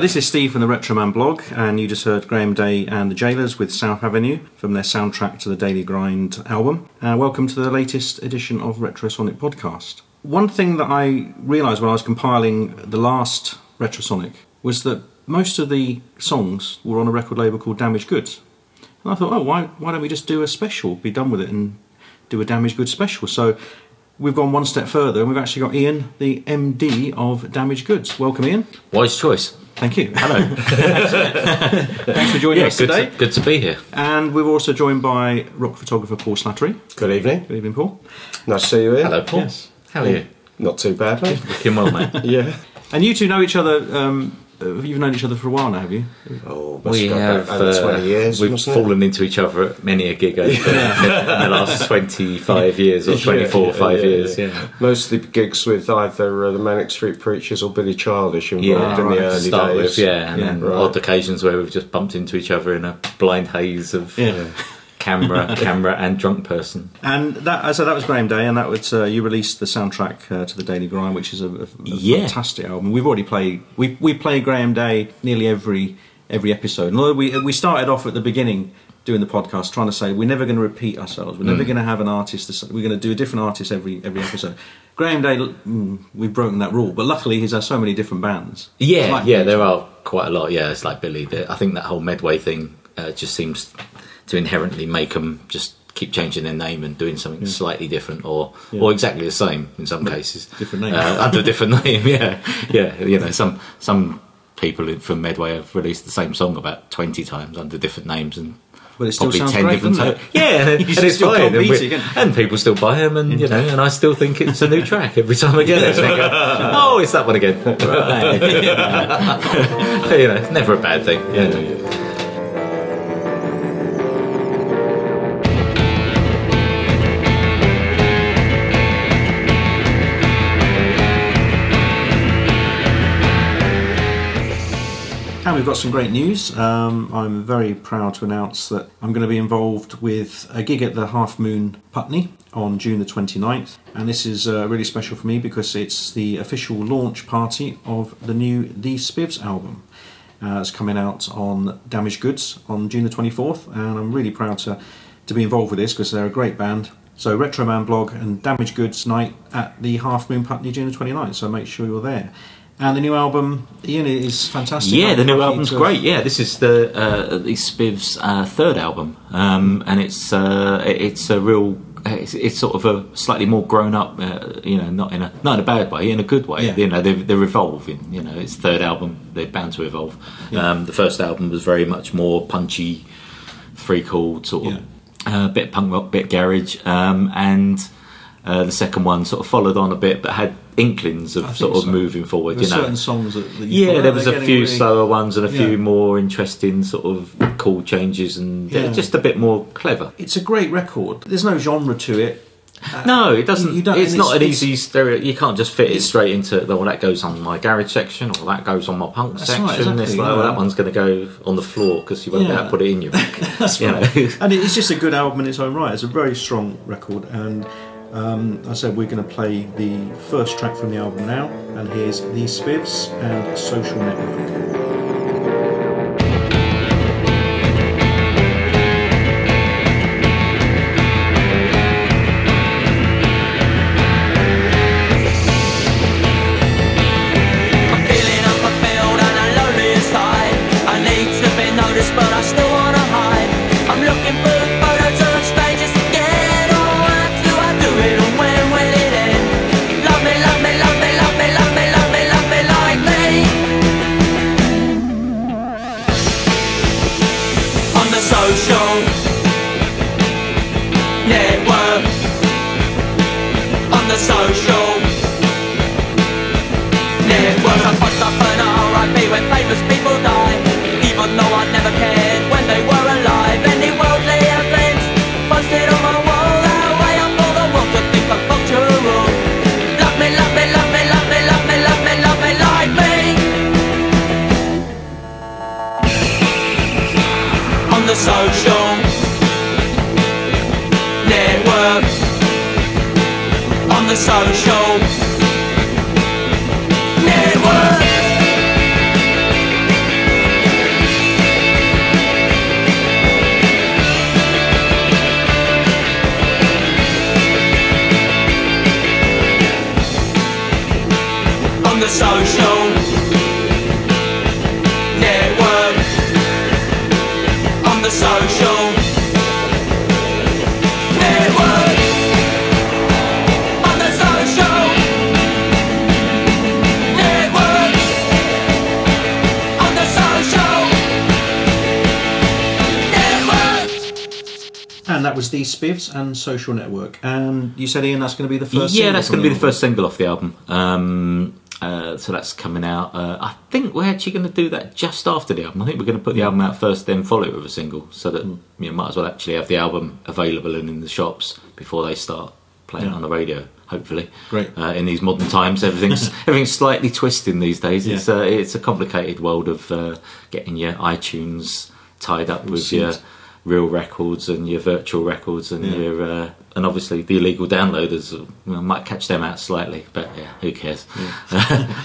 This is Steve from the Retroman blog, and you just heard Graham Day and the Jailers with South Avenue from their soundtrack to the Daily Grind album. Uh, welcome to the latest edition of Retrosonic Podcast. One thing that I realised when I was compiling the last Retrosonic was that most of the songs were on a record label called Damaged Goods. And I thought, oh, why, why don't we just do a special, be done with it, and do a Damaged Goods special? So we've gone one step further, and we've actually got Ian, the MD of Damaged Goods. Welcome, Ian. Wise choice. Thank you. Hello. Thanks for joining Yeah, us good today. to, good to be here. And we're also joined by rock photographer Paul Slattery. Good evening. Good evening, Paul. Nice to see you, here. Hello, Paul. Yes. How are you? Not too bad, mate. Looking well, mate. yeah. And you two know each other. Um, you've known each other for a while now, have you? Oh, we have. back uh, 20 years. We've mustn't it? fallen into each other at many a gig over in the last 25 years or 24 Yeah, 5 yeah, years. yeah. Yeah. Mostly gigs with either uh, the Manic Street Preachers or Billy Childish involved Yeah, in right. the early Start days. with, yeah, and Yeah. then Right. odd occasions where we've just bumped into each other in a blind haze of Yeah. Camera, camera, and drunk person. And that, so that was Graham Day, and that was uh, you released the soundtrack uh, to the Daily Grind, which is a, a- Yeah. fantastic album. We've already played. We we play Graham Day nearly every every episode. And although we we started off at the beginning doing the podcast trying to say we're never going to repeat ourselves. We're Mm. never going to have an artist. this- We're going to do a different artist every every episode. Graham Day, mm, we've broken that rule, but luckily he's had so many different bands. Yeah, Like- yeah, there are quite a lot. Yeah, it's like Billy. The, I think that whole Medway thing uh, just seems to inherently make them just keep changing their name and doing something slightly different, or Yeah. or exactly the same in some cases, Different name. uh, under a different name. Yeah, yeah. You know, some some people from Medway have released the same song about twenty times under different names and. But it still Probably sounds ten great, different times. Yeah, and, and it's still fine, and, beat we- it, can you? and people still buy them, and you know, and I still think it's a new track every time I get it. I go, oh, it's that one again. You know, it's never a bad thing. Yeah. Got some great news. Um, I'm very proud to announce that I'm going to be involved with a gig at the Half Moon Putney on June the 29th. And this is uh, really special for me because it's the official launch party of the new The Spivs album. Uh, it's coming out on Damaged Goods on June the 24th, and I'm really proud to, to be involved with this because they're a great band. So, Retro Man blog and Damaged Goods night at the Half Moon Putney June the 29th, so make sure you're there. And the new album, Ian, is fantastic. Yeah, the new album's great. Yeah, this is the uh, the Spiv's uh, third album, um, and it's uh, it's a real. It's, it's sort of a slightly more grown up, uh, you know, not in a not in a bad way, in a good way. Yeah. You know, they're, they're evolving. You know, it's third album; they're bound to evolve. Um, the first album was very much more punchy, free chord sort of, uh, bit punk rock, bit garage, um, and uh, the second one sort of followed on a bit, but had inklings of sort of so. moving forward. There's you know, certain songs that, that yeah, thought, there was a few really- slower ones and a Yeah. few more interesting sort of chord changes and Yeah. just a bit more clever. It's a great record. There's no genre to it. No, it doesn't. Uh, you don't- it's and not an it's- easy stereo. You can't just fit it straight into. Well, that goes on my garage section, or that goes on my punk section. right, It's like, yeah. well, that one's going to go on the floor because you won't be able to put it in your. That's you right. know. and it's just a good album in its own right. It's a very strong record. And um, I said we're going to play the first track from the album now. And here's The Spivs and Social Network. Spivs and Social Network. And you said, Ian, that's going to be the first. yeah, single that's going to be the first single off the album. Um, uh, so that's coming out. Uh, I think we're actually going to do that just after the album. I think we're going to put the album out first, then follow it with a single, so that you might as well actually have the album available and in the shops before they start playing it on the radio. Hopefully, Great. Uh, in these modern times, everything's everything's slightly twisting these days. It's Yeah. uh, it's a complicated world of uh, getting your iTunes tied up with your. Real records and your virtual records and Yeah. your uh, and obviously the illegal downloaders well, might catch them out slightly, but yeah, who cares?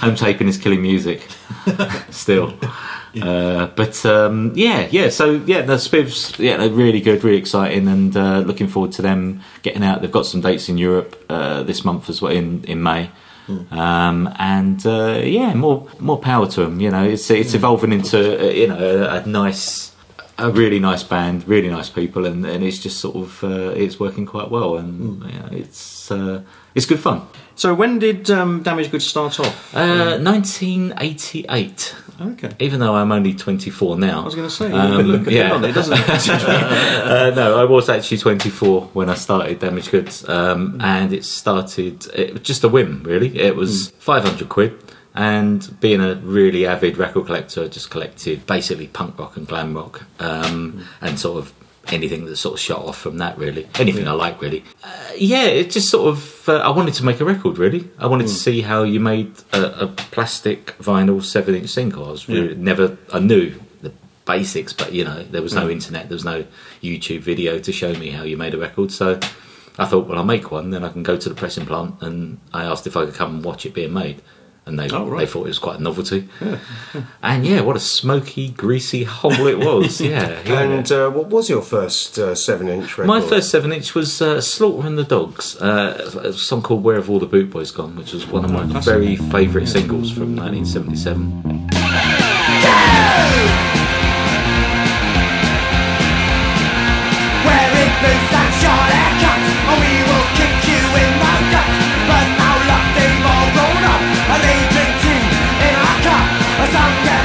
Home taping is killing music still. Uh, but um, yeah, yeah. So yeah, the Spivs, yeah, they're really good, really exciting, and uh, looking forward to them getting out. They've got some dates in Europe uh, this month as well in in May. Um, and uh, yeah, more more power to them. You know, it's it's evolving into uh, you know a, a nice a really nice band, really nice people, and, and it's just sort of uh, it's working quite well, and you know, it's uh, it's good fun. So when did um, Damaged Goods start off? Uh, 1988. Okay. Even though I'm only 24 now, I was going to say, Um, look yeah. it, doesn't it? uh, no, I was actually 24 when I started Damaged Goods, um, and it started it was just a whim. Really, it was 500 quid. And being a really avid record collector, I just collected basically punk rock and glam rock, um, and sort of anything that sort of shot off from that. Really, anything I like. Really, uh, yeah. It just sort of uh, I wanted to make a record. Really, I wanted to see how you made a, a plastic vinyl seven-inch single. I was really, Yeah. never. I knew the basics, but you know, there was no internet, there was no YouTube video to show me how you made a record. So I thought, well, I'll make one, then I can go to the pressing plant. And I asked if I could come and watch it being made. And they, Oh, right. they thought it was quite a novelty. And yeah, what a smoky, greasy hole it was. yeah. yeah. And uh, what was your first uh, seven-inch record? My first seven inch was uh, Slaughter and the Dogs, uh, a song called Where Have All the Boot Boys Gone, which was one of my very favourite singles from 1977. Wearing boots and cup. Some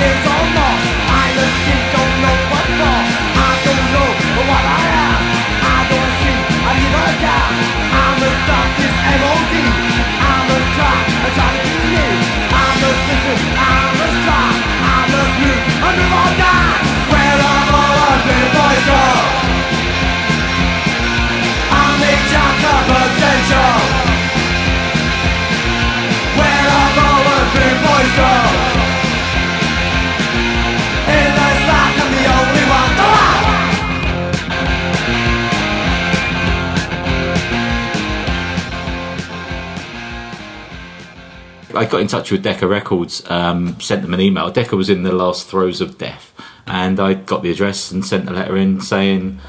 years or more. I just don't know what for. I don't know what I am. I don't see I need a gap. I'm a this MOD. I'm a try, a try to be new. I'm a listen, I'm a try, I'm a move, I move or die. I got in touch with Decca Records, um, sent them an email. Decca was in the last throes of death, and I got the address and sent a letter in saying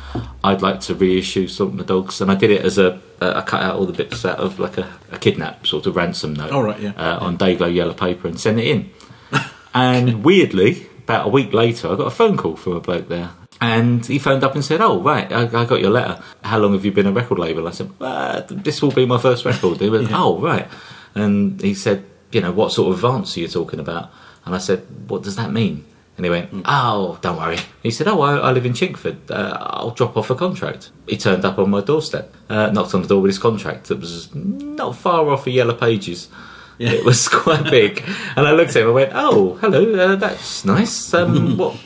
I'd like to reissue Slaughter and the Dogs, and I did it as a I cut out all the bits out of like a, a kidnap sort of ransom note Oh, right, yeah. uh, on Dayglow yellow paper and sent it in. and weirdly, about a week later, I got a phone call from a bloke there. And he phoned up and said, "Oh, right, I, I got your letter. How long have you been a record label?" I said, uh, "This will be my first record." He went, "Oh, right." And he said, "You know, what sort of advance are you talking about?" And I said, "What does that mean?" And he went, "Oh, don't worry." He said, "Oh, I, I live in Chingford. Uh, I'll drop off a contract." He turned up on my doorstep, uh, knocked on the door with his contract. that was not far off a yellow pages. It was quite big, and I looked at him. and went, "Oh, hello. Uh, that's nice. Um, what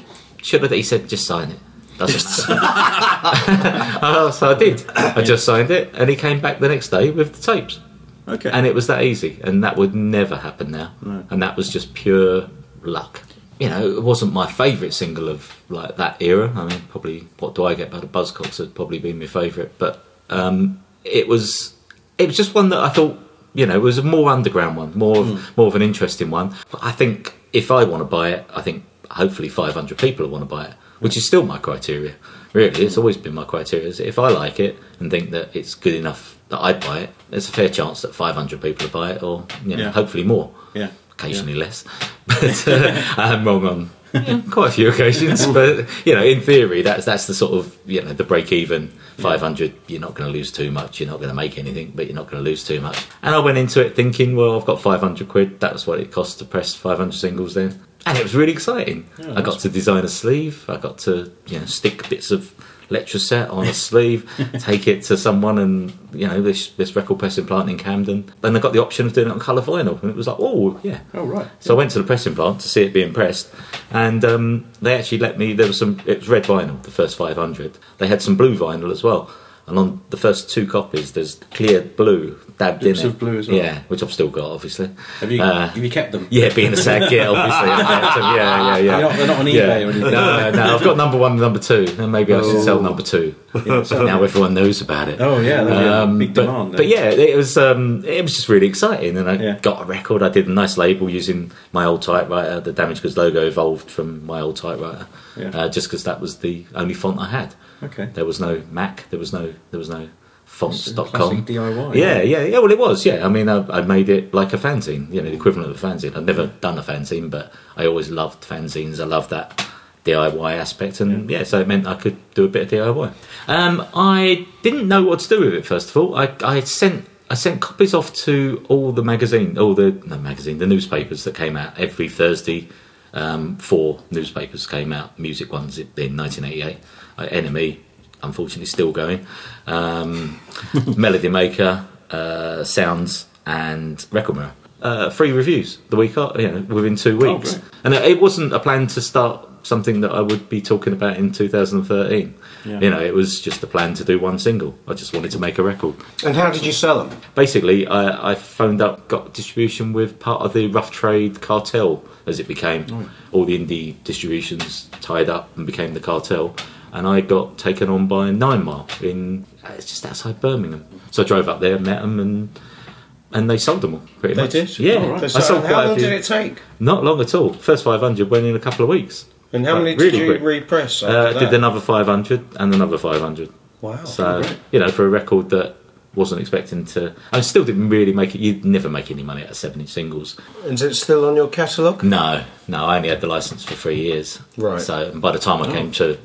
should I?" do?" He said, "Just sign it." Doesn't matter. oh, so I did. I just signed it, and he came back the next day with the tapes, Okay. and it was that easy. And that would never happen now. And that was just pure luck. You know, it wasn't my favourite single of like that era. I mean, probably "What Do I Get by the Buzzcocks" had probably been my favourite, but um, it was it was just one that I thought you know was a more underground one, more of, more of an interesting one. I think if I want to buy it, I think hopefully 500 people will want to buy it, which is still my criteria. Really, it's always been my criteria. is If I like it and think that it's good enough that I'd buy it, there's a fair chance that 500 people will buy it, or you know, Yeah. hopefully more yeah. occasionally less. But uh, I'm wrong on yeah, quite a few occasions. But you know, in theory, that's that's the sort of you know the break even. Five hundred, you're not going to lose too much. You're not going to make anything, but you're not going to lose too much. And I went into it thinking, well, I've got five hundred quid. That's what it costs to press five hundred singles then. And it was really exciting. I got to design a sleeve. I got to you know stick bits of Letraset on a sleeve, take it to someone, and you know this this record pressing plant in Camden. Then I got the option of doing it on colour vinyl, and it was like, oh yeah, Oh right. so I went to the pressing plant to see it being pressed, and um, they actually let me. There was some. It was red vinyl, the first 500. They had some blue vinyl as well, and on the first two copies, there's clear blue dabbed in it. of blue as well. Yeah, which I've still got, obviously. Have you Uh, have you kept them? Yeah, being a sag kit, obviously. Yeah, yeah, yeah. They're not, they're not on eBay Yeah. or anything. No, no, I've got number one and number two, and maybe I should sell number two. now everyone knows about it. Oh yeah, that'd be a Um, big but, demand. then. but yeah, it was um, it was just really exciting, and I Yeah. got a record. I did a nice label using my old typewriter. The Damaged Goods logo evolved from my old typewriter, Yeah. uh, just because that was the only font I had. Okay. There was no Mac. There was no there was no fonts.com. DIY. Yeah, yeah, yeah. Well, it was. Yeah, I mean, I, I made it like a fanzine. You know, the equivalent of a fanzine. I'd never done a fanzine, but I always loved fanzines. I loved that DIY aspect, and yeah, so it meant I could do a bit of DIY. Um, I didn't know what to do with it. First of all, I, I sent I sent copies off to all the magazine, all the no magazine, the newspapers that came out every Thursday. Um, four newspapers came out, music ones in 1988. Uh, NME, unfortunately, still going. Um, Melody Maker, uh, Sounds, and Record Mirror. Uh, free reviews the week after, you know, within two weeks. great. and it it wasn't a plan to start something that I would be talking about in 2013. Yeah. You know, it was just a plan to do one single. I just wanted to make a record. And how did you sell them? Basically, I, I phoned up, got distribution with part of the Rough Trade cartel, as it became. All the indie distributions tied up and became the cartel. And I got taken on by Nine Mile in uh, it's just outside Birmingham. So I drove up there, met them, and and they sold them all. Pretty They much. did? Yeah, Oh, right. I sold how quite a long did it take? Not long at all. First 500 went in a couple of weeks. And how Like, many really did you quick. repress Uh, did another 500 and another 500. Wow. So you know, for a record that wasn't expecting to, I still didn't really make it. You'd never make any money out of seven-inch singles. And is it still on your catalogue? No, no, I only had the license for three years. Right. So by the time I came to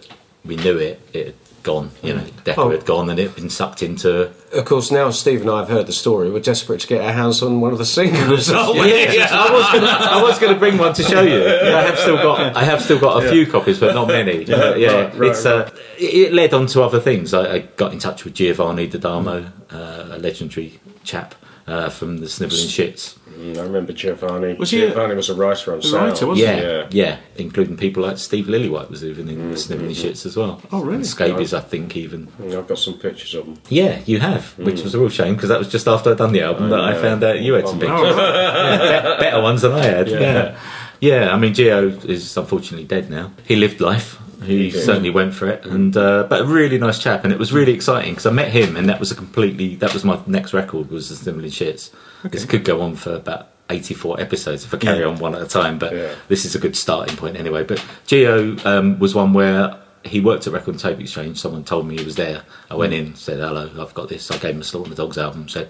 renew it, it had gone. You know, Decca Oh. had gone, and it had been sucked into. Of course, now Steve and I have heard the story. We're desperate to get our hands on one of the singles. aren't Yeah, yeah, I was gonna, I was going to bring one to show you. I have still got, I have still got a few copies, but not many. Yeah, yeah. right, right, it's uh, it it led on to other things. I, I got in touch with Giovanni Dadomo, uh, a legendary chap uh, from the Snivelling Shits. Mm, I remember Giovanni. Was he a- Giovanni was a writer on a sound. writer, wasn't Yeah, Yeah. yeah, including people like Steve Lillywhite was living in the Snivelling Shits as well. Oh, really? And Scabies, I think, even. Mm, I've got some pictures of them. Yeah, you have, which was a real shame because that was just after I'd done the album that I yeah. found out you had some Oh, pictures. yeah, better ones than I had. Yeah. yeah, I mean, Gio is unfortunately dead now. He lived life. He certainly went for it, and uh, but a really nice chap, and it was really exciting because I met him, and that was a completely that was my next record was the Shits. This could go on for about eighty four episodes if I carry Yeah. on one at a time, but Yeah. this is a good starting point anyway. But Gio um, was one where he worked at Record and Tape Exchange. Someone told me he was there. I went in, said hello, I've got this. I gave him a Slaughter the Dogs album. Said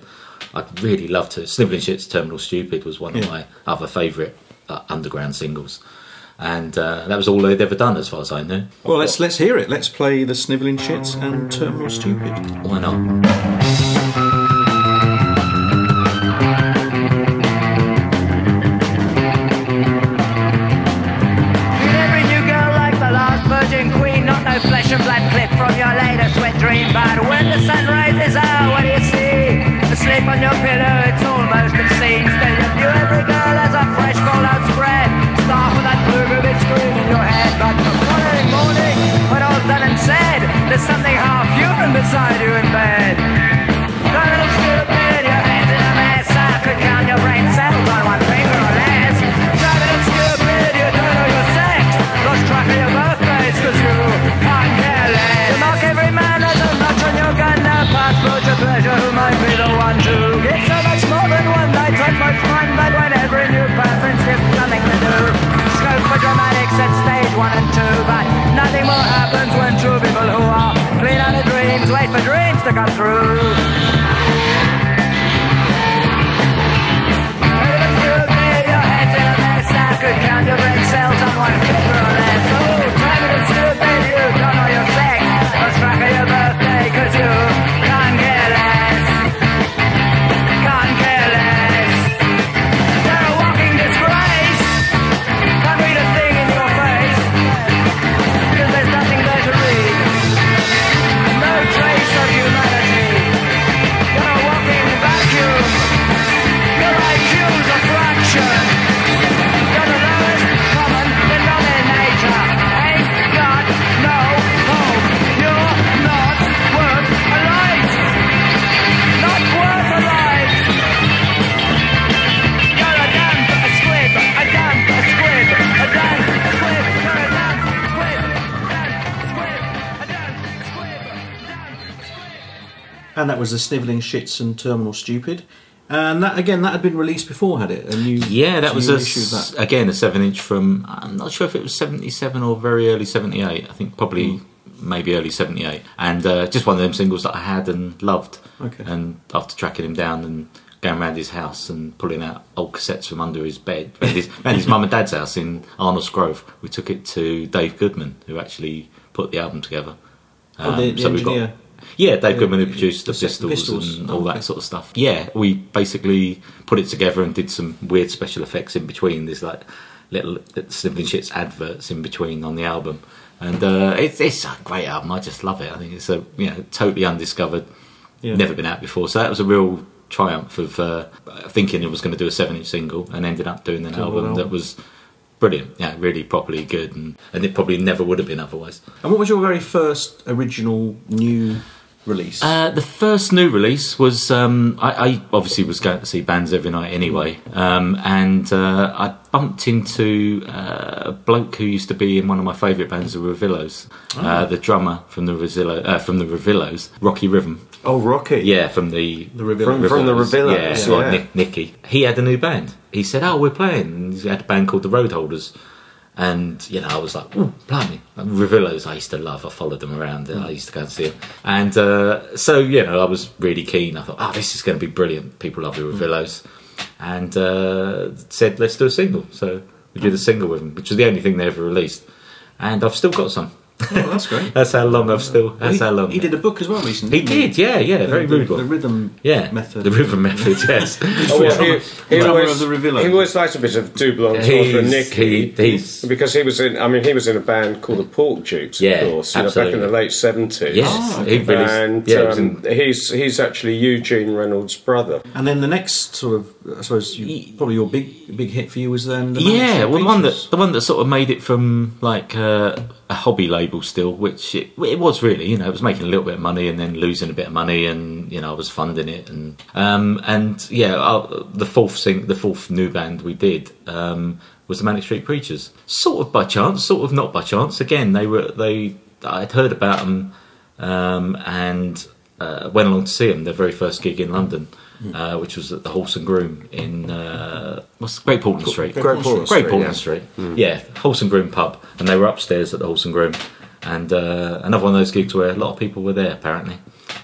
I'd really love to. Snivelling Shit's Terminal Stupid was one of my other favourite uh, underground singles. And uh, that was all they'd ever done, as far as I know. Well, let's let's hear it. Let's play the Snivelling Shits and Terminal Stupid. Why not? Beside you in bed. Your in a mess. I could count your brain cells on one finger or less. You don't know your sex. Lost track of your you can't care less. You every man on your gun. Now passport your pleasure, who might be the one to get so much more than one night. So much fun, but new for stage one and two, dreams wait for dreams to come true. Could count your brain cells on one finger or less. Oh, time it you that was the Snivelling Shits and Terminal Stupid. And that again, that had been released before, had it? And you, Yeah, that so was a, that. again a seven inch from. I'm not sure if it was 77 or very early 78. I think probably Hmm. maybe early 78. And uh, just one of them singles that I had and loved. Okay. And after tracking him down and going around his house and pulling out old cassettes from under his bed, and his, and his mum and dad's house in Arnold's Grove, we took it to Dave Goodman, who actually put the album together. Oh, the- Um, the we've got- engineer. Yeah, Dave Goodman who produced the, the Pistols, Pistols. and all okay. that sort of stuff. Yeah, we basically put it together and did some weird special effects in between. There's like little Snivelling Shits adverts in between on the album, and uh, it's, it's a great album. I just love it. I think it's a you know totally undiscovered, Yeah. never been out before. So that was a real triumph of uh, thinking it was going to do a seven inch single and ended up doing an Doing album that was. Brilliant, yeah, really properly good, and, and it probably never would have been otherwise. And what was your very first original new release? Uh, the first new release was um, I, I obviously was going to see bands every night anyway, um, and uh, I bumped into uh, a bloke who used to be in one of my favourite bands, the Revillos, uh, the drummer from the Revillo, uh, from the Revillos, Rocky Rhythm. Oh, Rocky. Yeah, from the The Revillos. From, from the Revillos. Yeah, Yeah, like Nick, Nicky. He had a new band. He said, "Oh, we're playing." He had a band called the Roadholders, and you know, I was like, "Ooh, blimey!" Revillos, I used to love. I followed them around. and I used to go and see them, and uh, so you know, I was really keen. I thought, "Oh, this is going to be brilliant." People love the Revillos, and uh, said, "Let's do a single." So we did a single with them, which was the only thing they ever released, and I've still got some. Oh, that's great. That's how long I've still. That's he, how long. he did a book as well recently. He didn't did, yeah, yeah, very the, rude the, one. the rhythm Yeah, method. The rhythm method, yes. Oh, well, he, he, Drummer always, of the he always liked a bit of double entendre He's- Nicky. he- he's- because he was in. I mean, he was in a band called the Pork Dukes, Yeah, of course, you know, back in the late seventies. Yes, Oh, he really. and yeah, um, in- he's he's actually Eugene Reynolds' brother. And then the next sort of, I suppose, you, probably your big big hit for you was then. The yeah, well, the one that the one that sort of made it from like uh, a hobby label still, which it, it was really. You know, it was making a little bit of money and then losing a bit of money, and you know, I was funding it, and um, and yeah, uh, the fourth sing, the fourth new band we did. Um, was the Manic Street Preachers, sort of by chance, sort of not by chance. Again, they were they. I'd heard about them um, and uh, went along to see them. Their very first gig in London, uh, which was at the Horse and Groom in uh, what's Great Portland Street. Great Portland Great Street, Portland yeah. Street. Yeah, Horse and Groom pub, and they were upstairs at the Horse and Groom, and uh, another one of those gigs where a lot of people were there apparently.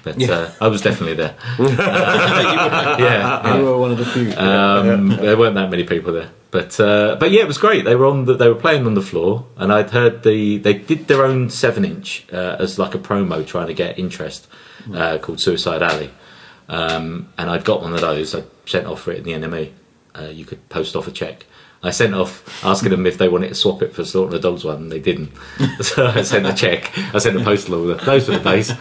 But Yeah. uh, I was definitely there. Uh, yeah, You were one of the few. um, there weren't that many people there, But uh, but yeah, it was great. They were on the, they were playing on the floor, and I'd heard the they did their own seven inch uh, as like a promo trying to get interest uh, called Suicide Alley, um, and I'd got one of those. I sent off for it in the NME. Uh, you could post off a check. I sent off asking them if they wanted to swap it for Slaughter the Dogs one, and they didn't. so I sent a check. I sent a postal order. Those were the days.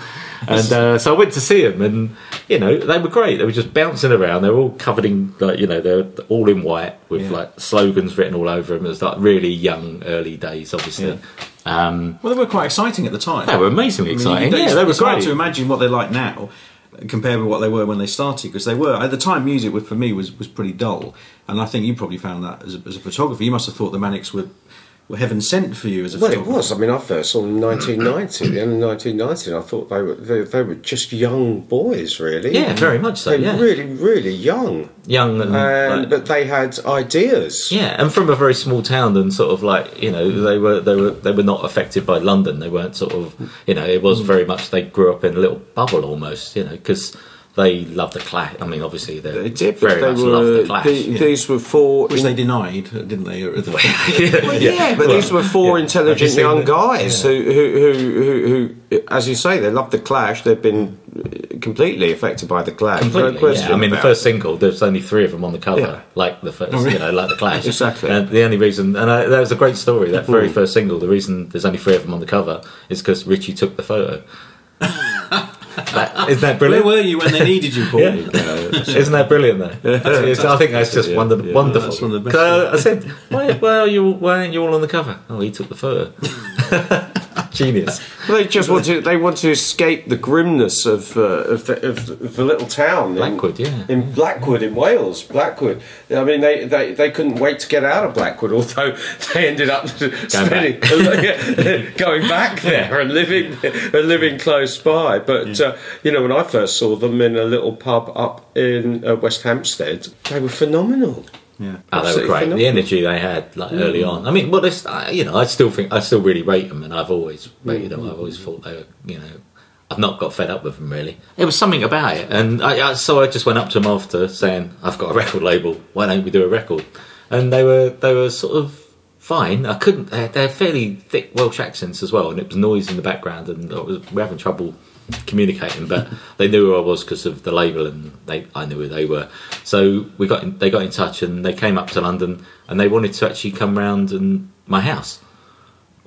And uh, so I went to see them, and you know they were great. They were just bouncing around. They were all covered in like you know they're all in white with Yeah. like slogans written all over them. It was like really young, early days, obviously. Um, Well, they were quite exciting at the time. they were amazingly I mean, exciting. yeah, they were it's hard great. to imagine what they're like now compared with what they were when they started because they were at the time music was, for me was, was pretty dull. And I think you probably found that as a, as a photographer you must have thought the Manics were were heaven sent for you as a Well, it was. I mean, I first saw them in 1990, the end of 1990, and I thought they were they, they were just young boys, really. Yeah, very much so. They Yeah, were really, really young, young and and like- but they had ideas. Yeah, and from a very small town, and sort of like you know, they were they were they were not affected by London. They weren't sort of you know, it was very much they grew up in a little bubble almost, you know, because they loved the Clash. I mean, obviously they, They did, very they much were. loved the Clash. the- These were four. which in- they denied didn't they at the Well, yeah, but these were four yeah. intelligent you young the- guys who, who, who, who, who, as you say, they loved the Clash. They've been completely affected by the Clash. No Completely, question yeah. I mean, the first single, there's only three of them on the cover, Yeah. like the first, Oh, you know, like the Clash. Exactly. And the only reason, and I, that was a great story. That Hmm. very first single, the reason there's only three of them on the cover is because Richie took the photo. that, isn't that brilliant? where were you when they needed you Paul Yeah. Isn't that brilliant though? I think that's just wonder- yeah. wonderful. That's one of the best, I, I said, why, why, are you, why aren't you all on the cover? Oh, he took the photo. Genius. They just want to. They want to escape the grimness of uh, of, the, of, the, of the little town. in- Blackwood, yeah. In Blackwood, in Wales, Blackwood. I mean, they, they, they couldn't wait to get out of Blackwood, although they ended up spending, going back there and living and living close by. But uh, you know, when I first saw them in a little pub up in uh, West Hampstead, they were phenomenal. Yeah Oh, they were Absolutely great. The energy they had, like mm. early on. I mean, well, this, I, you know, I still think I still really rate them, and I've always rated them. Mm. I've always thought they were, you know, I've not got fed up with them really. It was something about it, and I, I, so I just went up to them after saying, "I've got a record label. Why don't we do a record?" And they were they were sort of fine. I couldn't. They're, they're fairly thick Welsh accents as well, and it was noise in the background, and I was we were having trouble communicating. But they knew who I was because of the label, and they I knew who they were. So we got in, they got in touch, and they came up to London, and they wanted to actually come round and my house.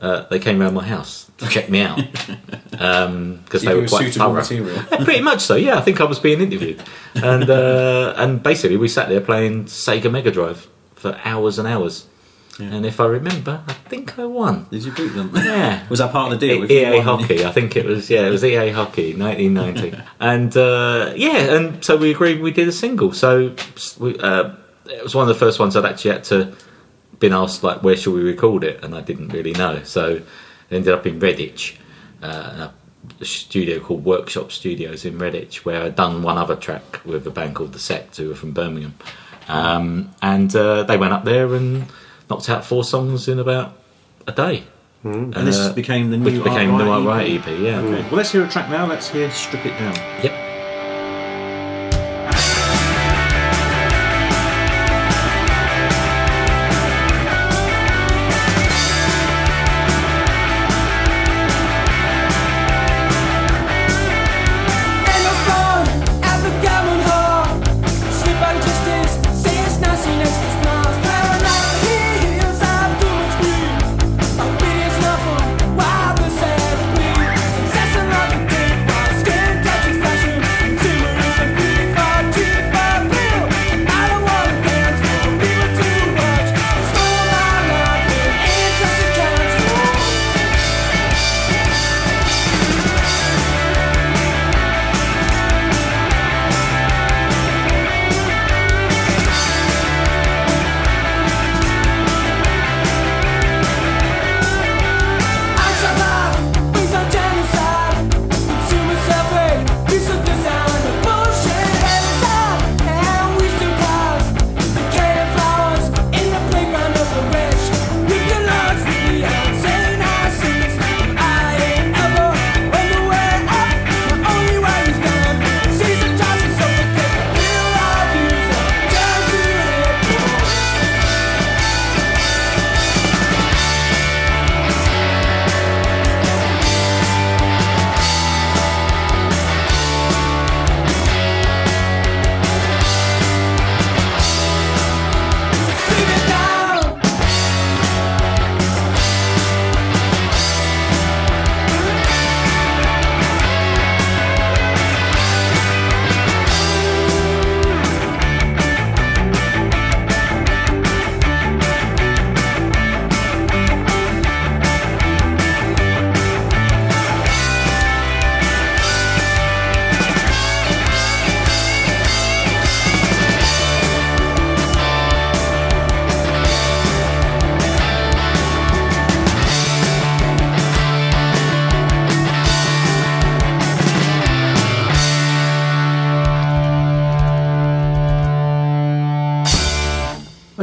Uh, they came round my house to check me out because they were were quite thorough. Yeah, pretty much so. Yeah, I think I was being interviewed, and uh, and basically we sat there playing Sega Mega Drive for hours and hours. And if I remember, I think I won. did you beat them Yeah. was that part of the deal EA won- Hockey, I think it was. Yeah, it was EA Hockey, 1990. and uh, yeah, and so we agreed we did a single. So we, uh, it was one of the first ones I'd actually had to been asked like, where should we record it, and I didn't really know. So it ended up in Redditch, uh, a studio called Workshop Studios in Redditch, where I'd done one other track with a band called The Sect, who were from Birmingham, um, and uh, they went up there and knocked out four songs in about a day. and this Uh, became the new which became Art the Riot Right EP. EP. Yeah. Okay. well let's hear a track now let's hear Strip It Down Yep.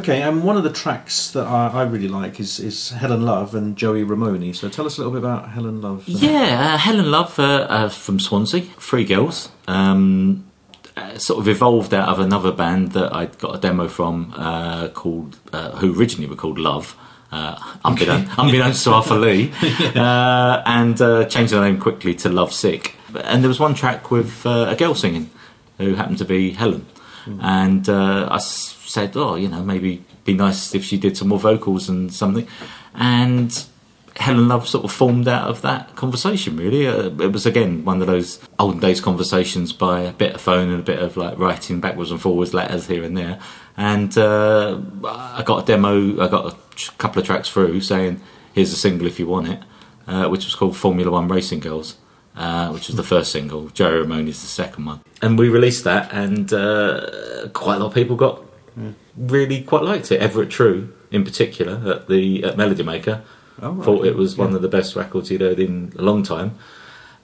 Okay, and one of the tracks that I, I really like is, is Helen Love and Joey Ramone. So tell us a little bit about Helen Love. Yeah, uh, Helen Love uh, uh, from Swansea, Three Girls. Um, uh, sort of evolved out of another band that I got a demo from uh, called, uh, who originally were called Love. Uh, unbeknown, unbeknownst to Arthur Lee, uh, and uh, changed the name quickly to Love Sick. And there was one track with uh, a girl singing, who happened to be Helen. And uh, I s- said, "Oh, you know, maybe be nice if she did some more vocals and something." And Helen Love sort of formed out of that conversation. Really, uh, it was again one of those olden days conversations by a bit of phone and a bit of like writing backwards and forwards letters here and there. And uh, I got a demo. I got a couple of tracks through saying, "Here's a single if you want it," uh, which was called Formula One Racing Girls. Uh, which was the first single. Joey Ramone is the second one, and we released that, and uh, quite a lot of people got really quite liked it. Everett True, in particular, at the at Melody Maker, Oh, right. thought it was one of the best records he'd heard in a long time,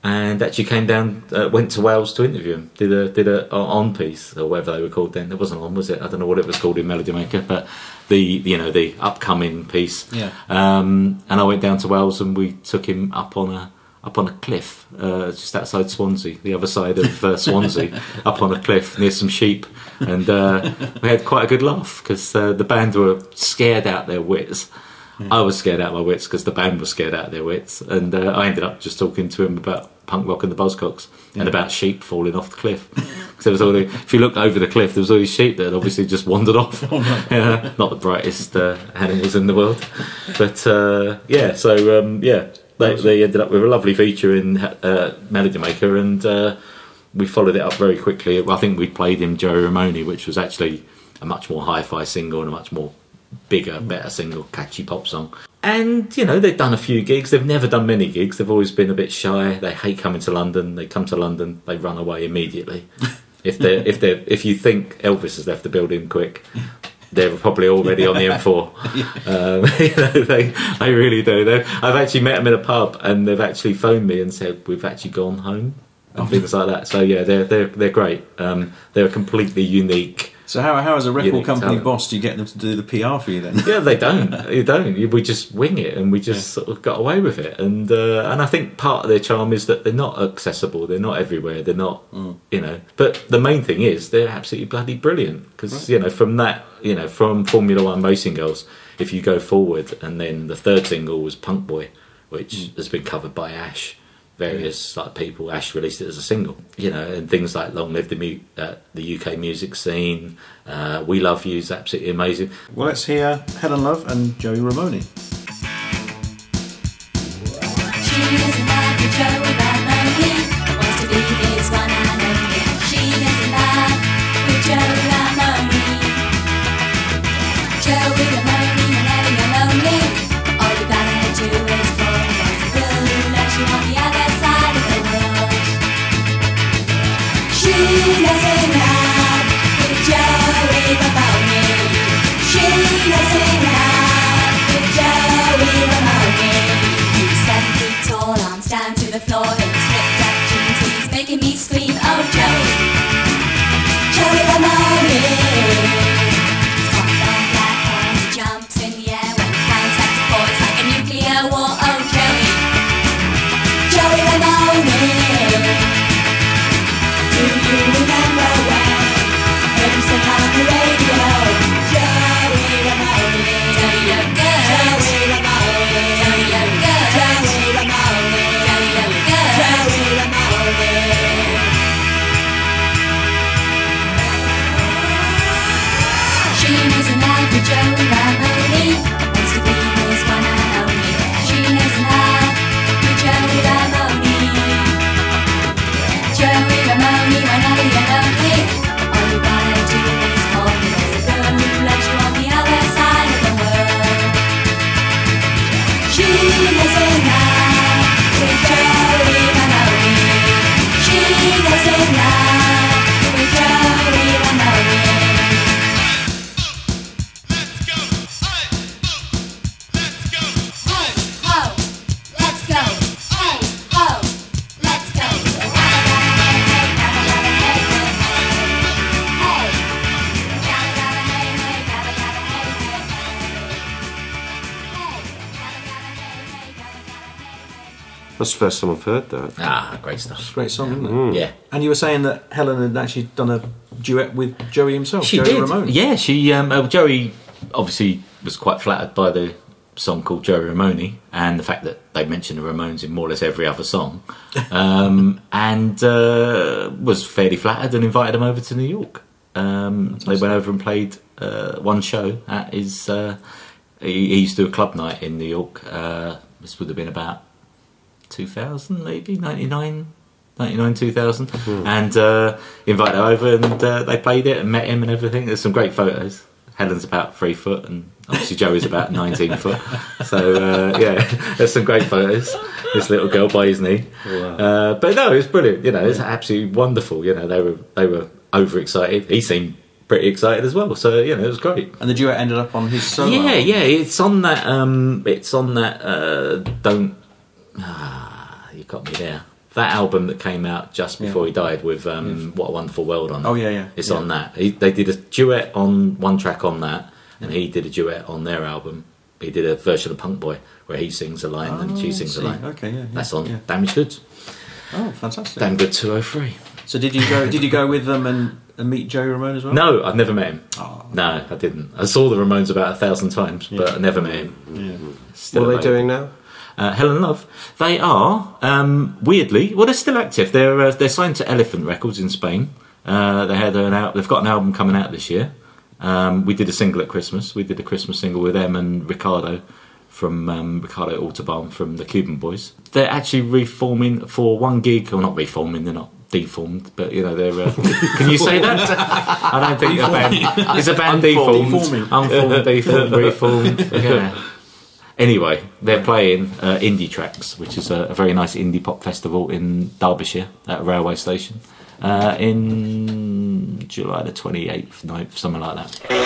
and actually came down, uh, went to Wales to interview him. Did a did a, a on piece or whatever they were called then. It wasn't on, was it? I don't know what it was called in Melody Maker, but the you know the upcoming piece. Yeah. Um, and I went down to Wales and we took him up on a up on a cliff uh, just outside Swansea, the other side of uh, Swansea, up on a cliff near some sheep, and uh, we had quite a good laugh because uh, the band were scared out their wits. I was scared out of my wits because the band was scared out of their wits, and uh, I ended up just talking to him about punk rock and the Buzzcocks and about sheep falling off the cliff. there was all the, if you look over the cliff, there was all these sheep that had obviously just wandered off. Yeah, not the brightest uh, animals in the world, but uh, yeah. So um, yeah, they, they ended up with a lovely feature in uh, Melody Maker, and uh, we followed it up very quickly. I think we played him Joey Ramone, which was actually a much more hi-fi single and a much more bigger, better single, catchy pop song. And you know they've done a few gigs. They've never done many gigs. They've always been a bit shy. They hate coming to London. They come to London, they run away immediately. if they if they if you think Elvis has left the building quick, they're probably already on the M4. Um, you know, they they really do. They're, I've actually met them in a pub, and they've actually phoned me and said we've actually gone home and things like that. So yeah, they're they're they're great. Um, they're a completely unique. So how, how as a record company talent. boss do you get them to do the PR for you then? Yeah, they don't. They don't. We just wing it, and we just sort of got away with it. And uh, and I think part of their charm is that they're not accessible. They're not everywhere. They're not, you know. But the main thing is they're absolutely bloody brilliant because you know from that you know from Formula One Racing Girls, if you go forward, and then the third single was Punk Boy, which has been covered by Ash. Various like people, Ash released it as a single, you know, and things like "Long Live the Mu- uh, the UK music scene," uh, "We Love You" is absolutely amazing. Well, let's hear Helen Love and Joey Ramone. She is in love with Joey Ramone. First time I've heard that. Ah, great stuff. Great song, isn't it? Yeah. And you were saying that Helen had actually done a duet with Joey himself, She Joey did. Ramone. Yeah, she. Um, uh, Joey obviously was quite flattered by the song called Joey Ramone and the fact that they mentioned the Ramones in more or less every other song, um, and uh, was fairly flattered and invited him over to New York. Um, they went over and played uh, one show at his. Uh, he, he used to do a club night in New York. Uh, this would have been about 2000, maybe 99, 99 2000, and uh, invited her over and uh, they played it and met him and everything. There's some great photos. Helen's about three foot and obviously Joey's about 19 foot. So uh, yeah, there's some great photos. This little girl by his knee. Uh, but no, it was brilliant. You know, it's absolutely wonderful. You know, they were they were overexcited. He seemed pretty excited as well. So you know, it was great. And the duet ended up on his solo. Yeah, yeah, it's on that. Um, it's on that. Uh, don't. Ah, you got me there. That album that came out just before he died with um, "What a Wonderful World" on. it. Oh, yeah, yeah, It's yeah. on that. He, they did a duet on one track on that, and he did a duet on their album. He did a version of Punk Boy where he sings a line and Oh, she sings a line. Okay, yeah, yeah, That's on yeah. Damaged Goods. Oh, fantastic. Damn Good 203. So did you go? Did you go with them and, and meet Joe Ramone as well? No, I've never met him. Oh. No, I didn't. I saw the Ramones about a thousand times, but I never met him. Yeah. Still what are they available. doing now? Uh, Helen Love. They are um, weirdly well. They're still active. They're uh, they're signed to Elephant Records in Spain. Uh, they had an out. They've got an album coming out this year. Um, we did a single at Christmas. We did a Christmas single with them and Ricardo from um, Ricardo Autobahn from the Cuban Boys. They're actually reforming for one gig, or not reforming. They're not deformed, but you know they're. Uh, can you say that? I don't think a band is a band deformed, Deforming. unformed, deformed, reformed. Yeah. Anyway, they're playing uh, Indie Tracks, which is a, a very nice indie pop festival in Derbyshire at a railway station uh, in July the 28th, 9th, something like that.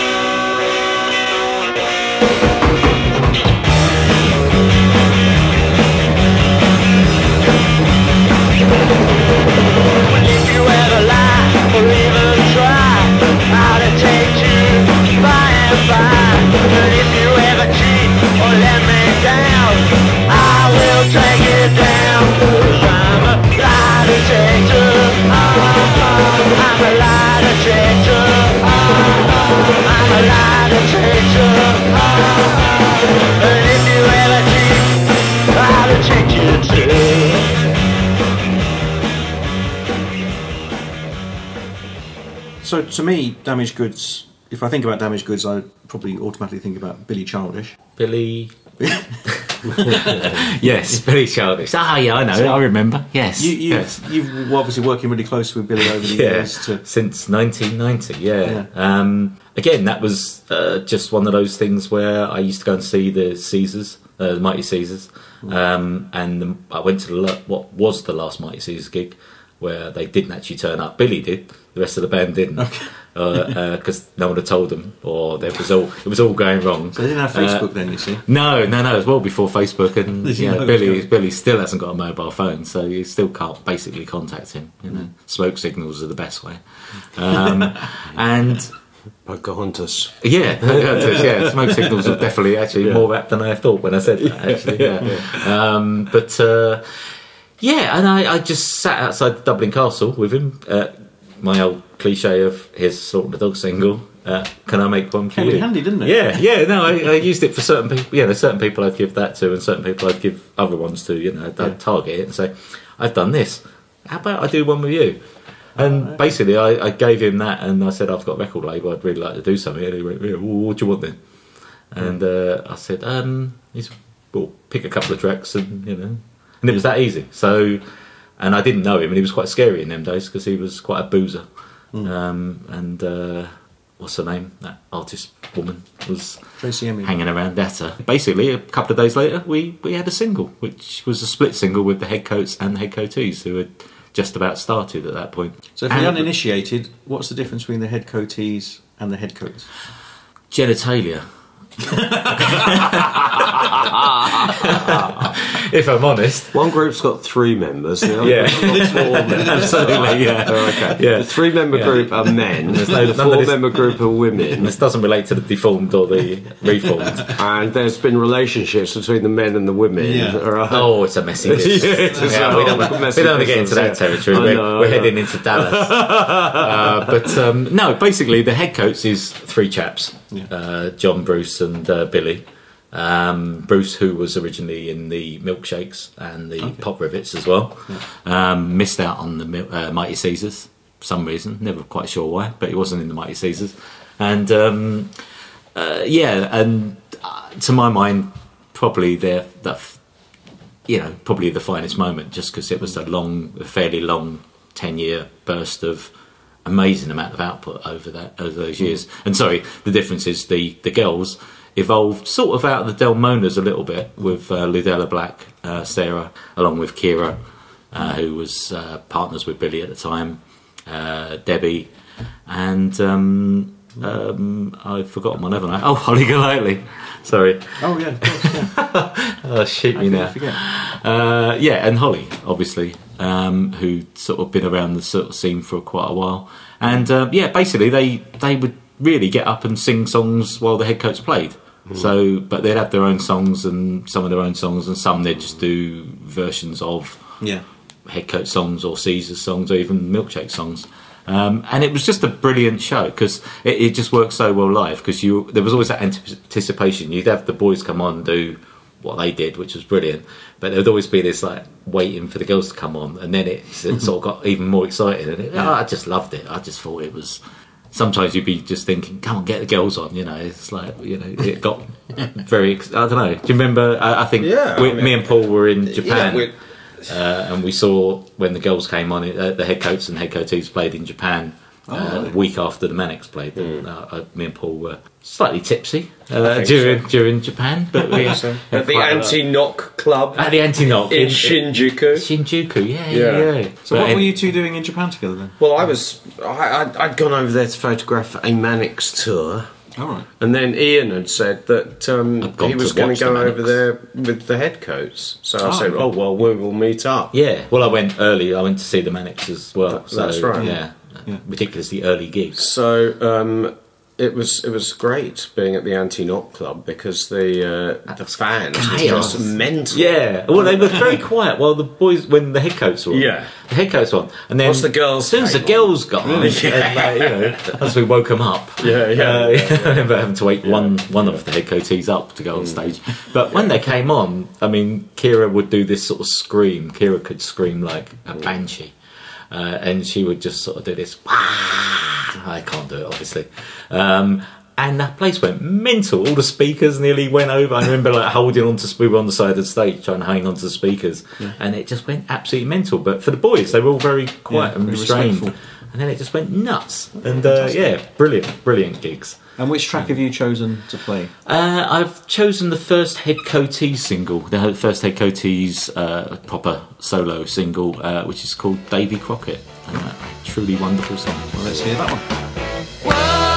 So to me, damaged goods. If I think about damaged goods, I probably automatically think about Billy Childish. Billy. yes, Billy Childish. Ah, yeah, I know. I remember. Yes. You, you've, yes. you've obviously working really close with Billy over the yeah, years. To, since 1990. Yeah. Um, again, that was uh, just one of those things where I used to go and see the Caesars, uh, the Mighty Caesars, um, and the, I went to the, what was the last Mighty Caesars gig where they didn't actually turn up. Billy did. The rest of the band didn't, because no one had told them, or there was all it was all going wrong. so they didn't have Uh, Facebook then, you see. no, no, no. It was well before Facebook, and you you know, know it was Billy. Billy still hasn't got a mobile phone, so you still can't basically contact him. You know, smoke signals are the best way. Um, and Pocahontas. yeah, yeah, smoke signals are definitely actually more apt than I thought when I said that. Actually, yeah. Um, but uh, yeah, and I, I just sat outside the Dublin Castle with him. Uh, my old cliche of "Here's sort of the dog single." Uh, can I make one for Came you? handy, didn't it? Yeah, yeah. No, I, I used it for certain people. Yeah, there's certain people I'd give that to, and certain people I'd give other ones to. You know, I'd, I'd target it and say, "I've done this. How about I do one with you?" And basically, I, I gave him that, and I said, "I've got a record label. I'd really like to do something." And he went, well, "What do you want then?" And uh, I said, um, he's, "Well, pick a couple of tracks, and you know." And it was that easy. So, and I didn't know him, and he was quite scary in them days because he was quite a boozer. Um, and uh, what's her name? That artist woman was Tracey Emin. hanging around at her. Basically, a couple of days later, we, we had a single, which was a split single with the Headcoats and the Headcoatees, who had just about started at that point. So for the uninitiated, what's the difference between the head coatees and the head coats? genitalia. if I'm honest. One group's got three members. The other Yeah. group's got four members. Absolutely, yeah. Oh, okay. Yeah. The three member Yeah. group are men. no- the none of four this- member group are women. This doesn't relate to the deformed or the reformed. And there's been relationships between the men and the women. Yeah. All right. Oh, it's a messy business. Yeah, it's a Yeah, we don't, whole we messy don't want to get into that business, yeah. territory. I We're, know, we're know. heading into Dallas. uh, but um, no, basically, the Headcoats is three chaps uh, John, Bruce, and uh, Billy. Um, Bruce, who was originally in the Milkshakes and the Pop Rivets as well, um, missed out on the uh, Mighty Caesars for some reason. Never quite sure why, but he wasn't in the Mighty Caesars. And um, uh, yeah, and uh, to my mind, probably they're the you know probably the finest moment, just because it was a long, a fairly long ten year burst of amazing amount of output over that over those years. And sorry, the difference is the the girls evolved sort of out of the Delmonas a little bit with uh, Ludella Black, uh, Sarah, along with Kyra, uh, who was uh, partners with Billy at the time, uh, Debbie, and um, um, I've forgotten one, haven't I? Oh, Holly Golightly. Sorry. Oh yeah, of course, yeah. Oh, shoot me now. forget? Uh, yeah, and Holly, obviously, um, who sort of been around the sort of scene for quite a while. And uh, yeah, basically, they they would really get up and sing songs while the Headcoats played. So, but they'd have their own songs and some of their own songs, and some they'd just do versions of Yeah. Headcoats songs or Caesar songs or even milkshake songs. Um, and it was just a brilliant show because it, it just worked so well live because you there was always that anticipation. You'd have the boys come on and do what they did, which was brilliant, but there would always be this like waiting for the girls to come on, and then it, it sort of got even more exciting. And it, oh, I just loved it. I just thought it was. Sometimes you'd be just thinking, "Come on, get the girls on." You know, it's like you know, it got very. ex- I don't know. Do you remember? I, I think Yeah, we, I mean- me and Paul were in Japan we- uh, and we saw when the girls came on, uh, the Headcoats and Headcoatees played in Japan. Uh, a week after the Manics played, Hmm. uh, uh, me and Paul were slightly tipsy uh, during during Japan, but we At the anti-knock club at the anti knock in Shinjuku. Shinjuku, yeah, Yeah. yeah. yeah. So But what in- were you two doing in Japan together then? Well, I was. I, I'd, I'd gone over there to photograph a Manics tour. All right. And then Ian had said that um, he was going watch to the go over there with the Headcoats. So I Oh, said, right. "Oh well, we will meet up." Yeah, well, I went early. I went to see the Manics as well. That- so, that's right. Yeah, Yeah. ridiculously early gigs. So um, it was it was great being at the Anti Knock Club because the uh, the fans were just mental. Yeah, well, they were very quiet while the boys, when the Headcoats were on. Yeah. the Headcoats was on, and then Once the girls as soon as the girls got on, Yeah. and, like, you know, as we woke them up, Yeah, yeah. uh, I remember having to wake one one of the head coaches up to go Mm. on stage. But when they came on, I mean, Kyra would do this sort of scream. Kyra could scream like a Mm. banshee. Uh, and she would just sort of do this. I can't do it, obviously. Um, and that place went mental. All the speakers nearly went over. I remember like holding on to we were on the side of the stage trying to hang on to the speakers, and it just went absolutely mental. But for the boys, they were all very quiet Yeah, and restrained, respectful. and then it just went nuts. And uh, yeah, brilliant, brilliant gigs. And which track have you chosen to play? Uh, I've chosen the first Head Coatees single, the first Head Coatees uh, proper solo single, uh, which is called Davy Crockett. Uh, a truly wonderful song. Well, let's hear that one. Whoa,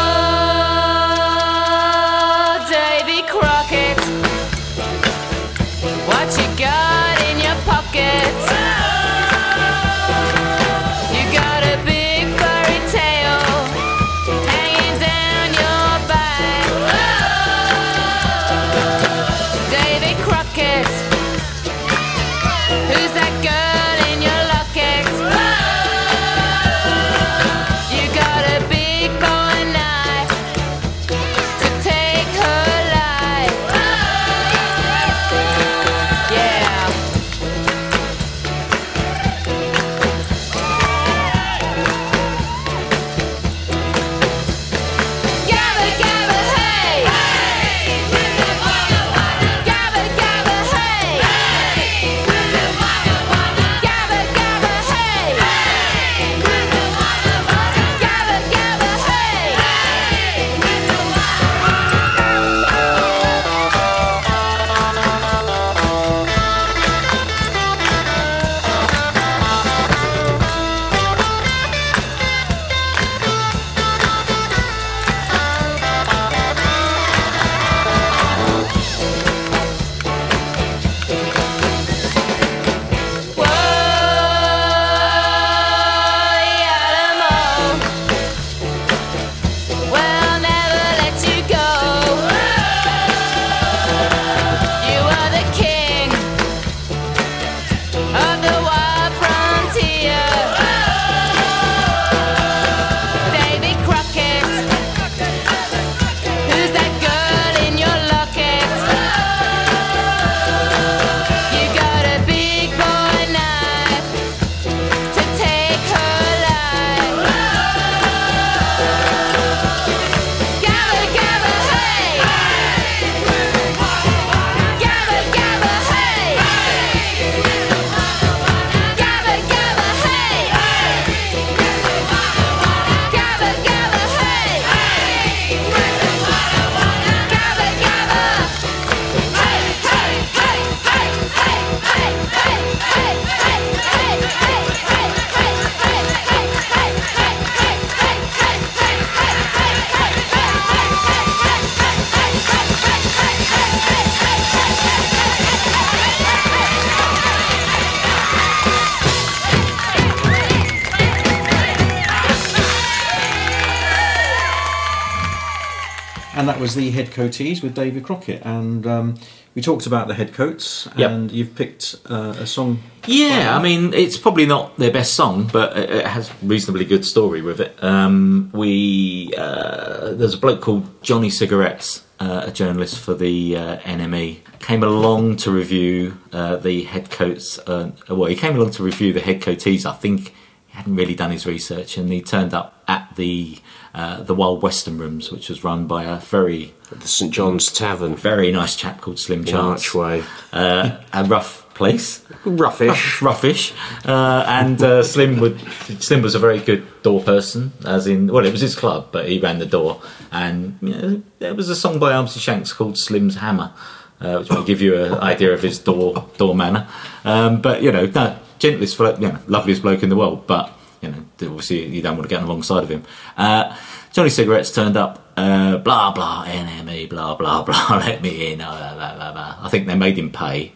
was the head coatees with David Crockett. And um, we talked about the head coats, Yep. and you've picked uh, a song. Yeah, I mean, it's probably not their best song, but it it has reasonably good story with it. Um, we uh, there's a bloke called Johnny Cigarettes, uh, a journalist for the uh, NME, came along to review uh, the head coats. Uh, well, he came along to review the head coatees. I think he hadn't really done his research, and he turned up at the uh, the Wild Western Rooms, which was run by a very The St John's Tavern. very nice chap called Slim Chance. Archway. Uh, a rough place Roughish. roughish, uh, and uh, Slim would Slim was a very good door person, as in well, it was his club, but he ran the door, and you know, there was a song by Armitage Shanks called Slim's Hammer, uh, which will give you an idea of his door door manner. Um, but you know, no, gentlest, you know, loveliest bloke in the world, but you know, obviously you don't want to get on the wrong side of him. Uh, Johnny Cigarettes turned up, uh, blah blah NME, blah blah blah. Let me in, blah blah blah. blah. I think they made him pay.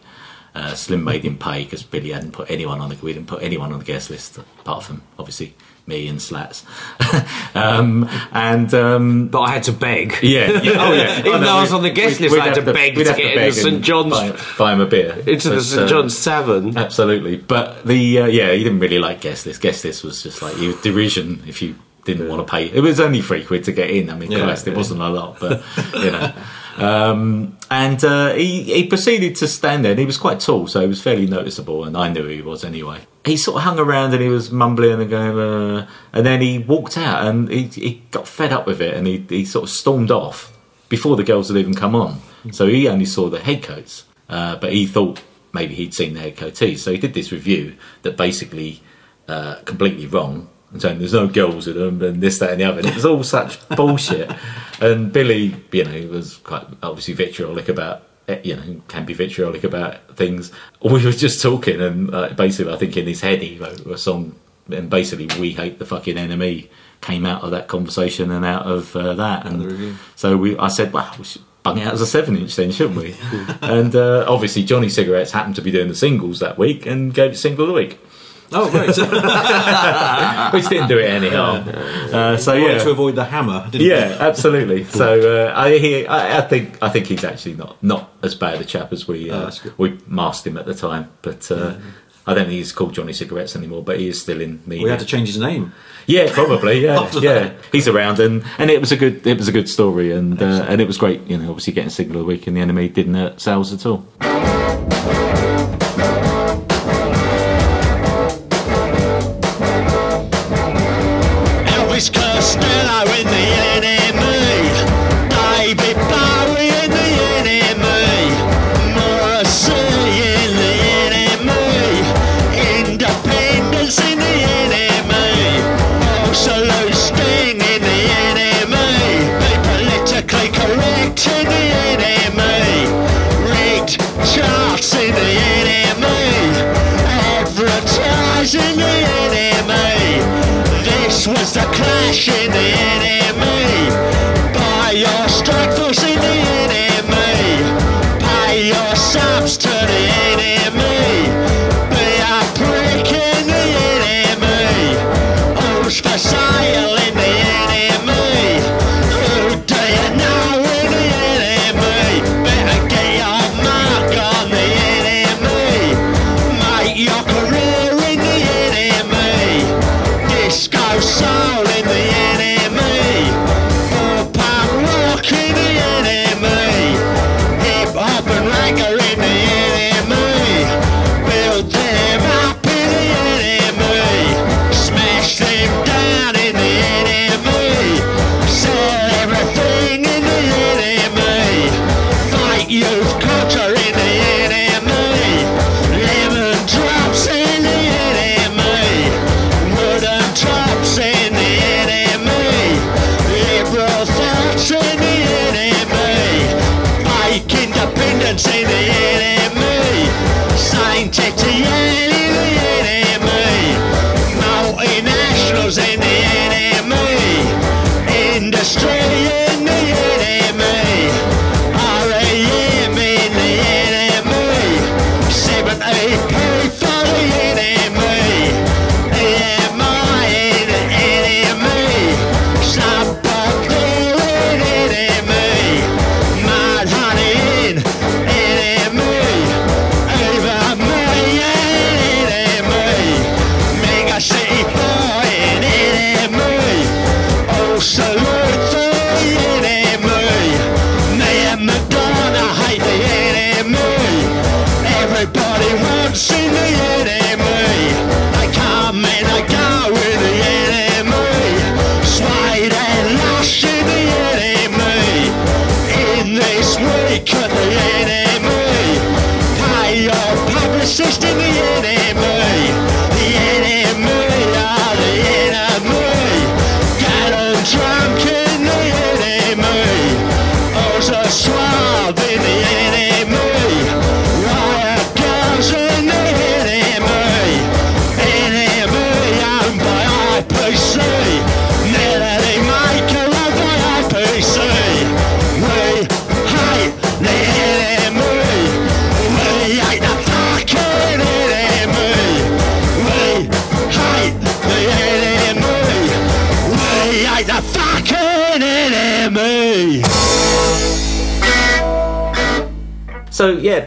Uh, Slim made him pay because Billy hadn't put anyone on the we didn't put anyone on the guest list apart from obviously me and Slats. um, and um, But I had to beg. yeah, yeah, oh yeah. Even Oh, no, though I was on the guest list, I had have to beg to have get into St. John's- buy, buy him a beer Into the St uh, John's Tavern. Absolutely, but the uh, yeah, he didn't really like guest list. Guest list was just like you derision if you didn't want to pay. It was only three quid to get in. I mean, Yeah, Christ, it wasn't a lot, but you know. Um, and uh, he, he proceeded to stand there, and he was quite tall, so he was fairly noticeable, and I knew who he was anyway. He sort of hung around and he was mumbling and going, uh, and then he walked out and he, he got fed up with it, and he, he sort of stormed off before the girls had even come on. So he only saw the head coats, uh, but he thought maybe he'd seen the head coatees. So he did this review that basically uh, completely wrong and saying there's no girls in them and this, that, and the other. And it was all such bullshit. And Billy, you know, was quite obviously vitriolic about. Eh, You know, can be vitriolic about things. We were just talking, and uh, basically, I think in his head he wrote a song, and basically, "We hate the fucking NME" came out of that conversation and out of uh, that. And so we, I said, "Well, we should bung it out as a seven-inch then, shouldn't we?" and uh, obviously, Johnny Cigarettes happened to be doing the singles that week and gave it single of the week Oh, great. which didn't do it any harm. Uh, so yeah, to avoid the hammer, didn't yeah, absolutely. So uh, I, he, I, I think I think he's actually not not as bad a chap as we Oh, uh, good. we masked him at the time. But uh, I don't think he's called Johnny Cigarettes anymore. But he is still in media. We had to change his name. Yeah, probably. Yeah, yeah. that. He's around, and, and it was a good it was a good story, and uh, and it was great. You know, obviously getting single of the week and the NME didn't hurt sales at all. Clash in the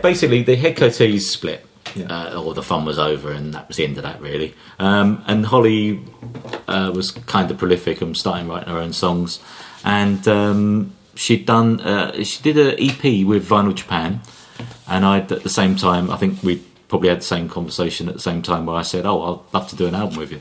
basically the head coatees split, uh, or the fun was over, and that was the end of that really. Um, and Holly uh, was kind of prolific and starting writing her own songs, and um, she'd done uh, she did an EP with Vinyl Japan, and I at the same time I think we probably had the same conversation at the same time where I said, "Oh, I'd love to do an album with you."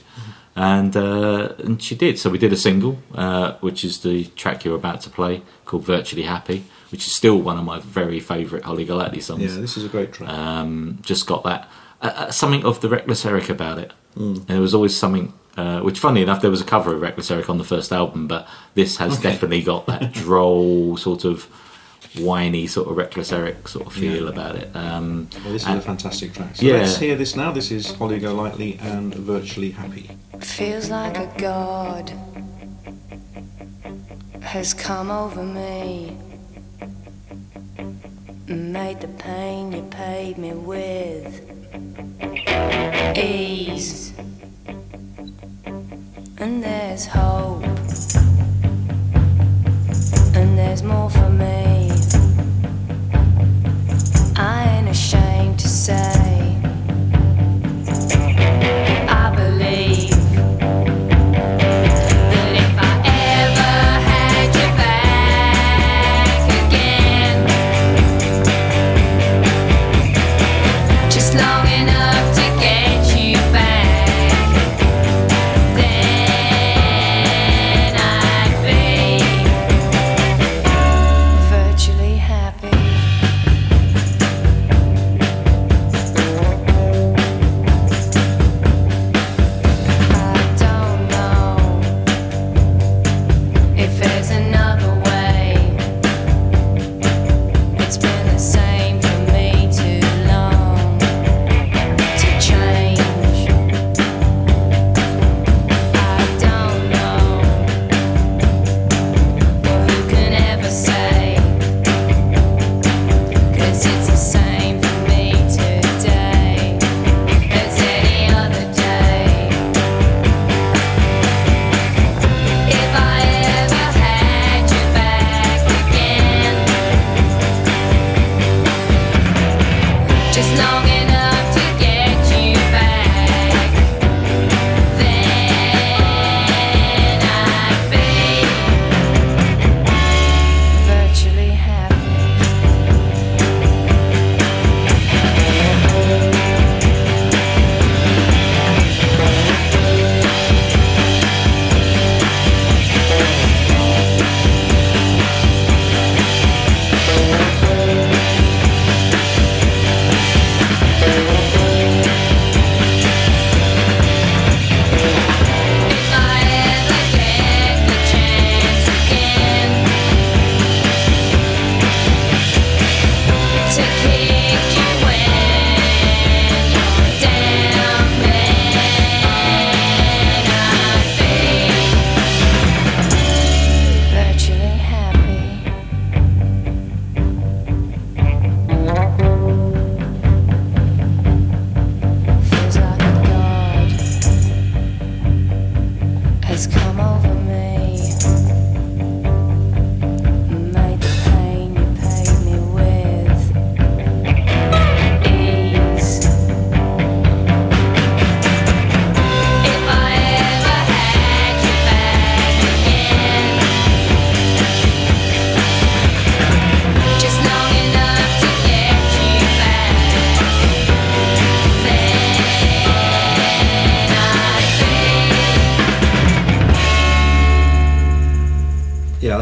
And uh, and she did. So we did a single, uh, which is the track you're about to play, called "Virtually Happy," which is still one of my very favourite Holly Golightly songs. Yeah, this is a great track. Um, just got that uh, uh, something of the Reckless Eric about it. Mm. And there was always something. Uh, which, funny enough, there was a cover of Reckless Eric on the first album, but this has Okay. definitely got that droll sort of whiny sort of Reckless Eric sort of feel Yeah. about it. Um, Well, this is and- a fantastic track. So Yeah. let's hear this now. This is Holly Golightly and Virtually Happy. Feels like a god has come over me. Made the pain you paid me with ease. And there's hope. And there's more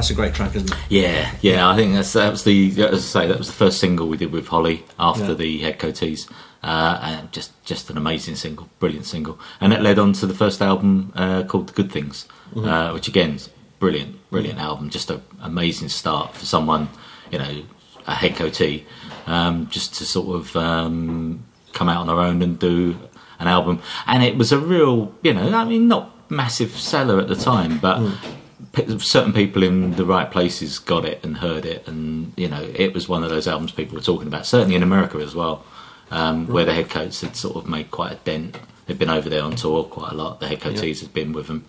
that's a great track, isn't it? Yeah, yeah. I think that's that was the as I say that was the first single we did with Holly after Yeah. the Head Coatees, uh, and just just an amazing single, brilliant single, and it led on to the first album uh, called The Good Things, Mm-hmm. uh, which again, is brilliant, brilliant album. Just an amazing start for someone, you know, a Head Coatee, um, just to sort of um, come out on their own and do an album, and it was a real, you know, I mean, not massive seller at the time, but Mm. Certain people in the right places got it and heard it, and you know, it was one of those albums people were talking about. Certainly in America as well, um, where the Headcoats had sort of made quite a dent. They'd been over there on tour quite a lot. The Headcoatees had been with them.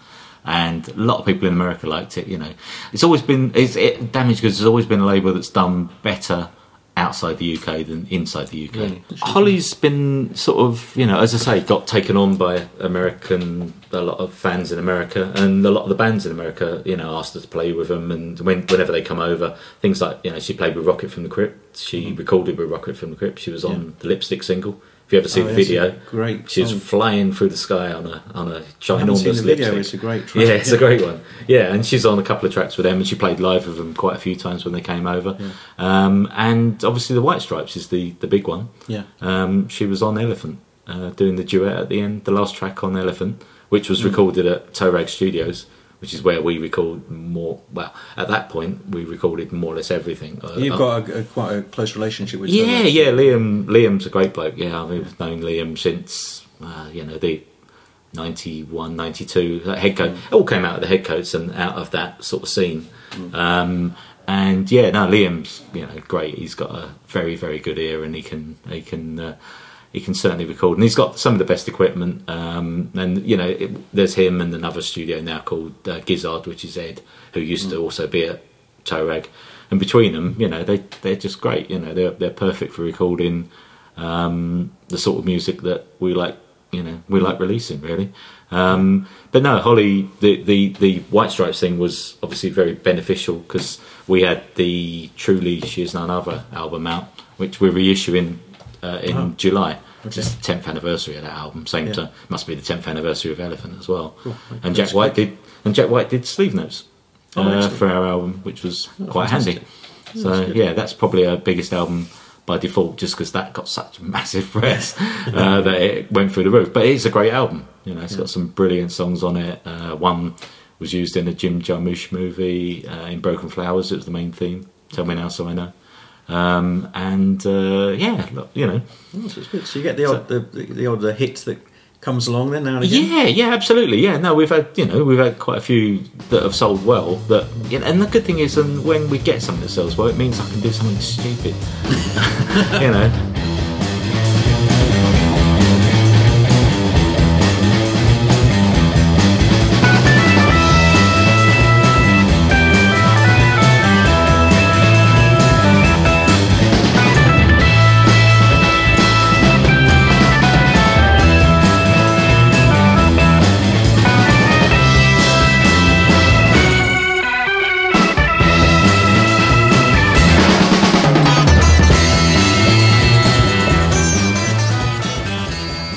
And a lot of people in America liked it. You know, it's always been it's, it, Damaged Goods has always been a label that's done better outside the UK than inside the UK. Mm. Really? Holly's been sort of, you know, as I say, got taken on by American, a lot of fans in America, and a lot of the bands in America, you know, asked her to play with them, and when, whenever they come over, things like, you know, she played with Rocket from the Crypt, she mm-hmm. recorded with Rocket from the Crypt, she was on the Lipstick single. If you ever see Oh, the yeah, video, great She's song. flying through the sky on a on a ginormous seen video. It's a great track. Yeah, it's a great one. Yeah, and she's on a couple of tracks with them, and she played live with them quite a few times when they came over. Um, and obviously, the White Stripes is the the big one. Yeah. Um, she was on Elephant, uh, doing the duet at the end, the last track on Elephant, which Mm. was recorded at Toe Rag Studios, which is where we record more. Well, at that point, we recorded more or less everything. Uh, You've uh, got a, a, quite a close relationship with. yeah, Tom, yeah. Liam, Liam's a great bloke. Yeah, I mean, we've known Liam since uh, you know the 91, 92. That head coat it all came out of the head coats and out of that sort of scene. Um, and yeah, no, Liam's you know great. He's got a very, very good ear, and he can he can. Uh, he can certainly record, and he's got some of the best equipment. Um, and you know, it, there's him and another studio now called uh, Gizzard, which is Ed, who used to also be at Toerag. And between them, you know, they they're just great. You know, they're they're perfect for recording um, the sort of music that we like. You know, we like releasing really. Um, but no, Holly, the, the the White Stripes thing was obviously very beneficial because we had the Truly She Is None Other album out, which we're reissuing uh, in July. Which is the tenth anniversary of that album. Same Yeah. time, must be the tenth anniversary of Elephant as well. Cool. And Jack That's White did, and Jack White did sleeve notes Oh, uh, for our album, which was quite fantastic. handy. So yeah, that's probably our biggest album by default, just because that got such massive press uh, that it went through the roof. But it's a great album. You know, it's got some brilliant songs on it. Uh, one was used in a Jim Jarmusch movie uh, in Broken Flowers. It was the main theme. Tell me now, so I know. Um, and uh, yeah, look, you know, Oh, so it's good. So you get the odd the, the, the odd hit that comes along then now and again. Yeah, yeah, absolutely. Yeah, no, we've had you know we've had quite a few that have sold well. That you know, and the good thing is, and when we get something that sells well, it means I can do something stupid. you know.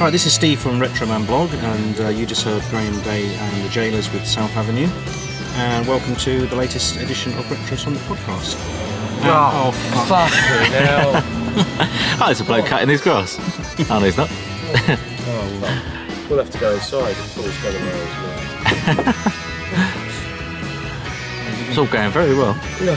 Right, this is Steve from Retroman Blog, and uh, you just heard Graham Day and the Gaolers with South Avenue. And welcome to the latest edition of Retros on the podcast. And- Oh, fuck. fucking hell. Oh, there's a bloke cutting his grass. oh, no, he's not. Oh, well. We'll have to go inside. Paul's got him there as well. It's all going very well. Yeah.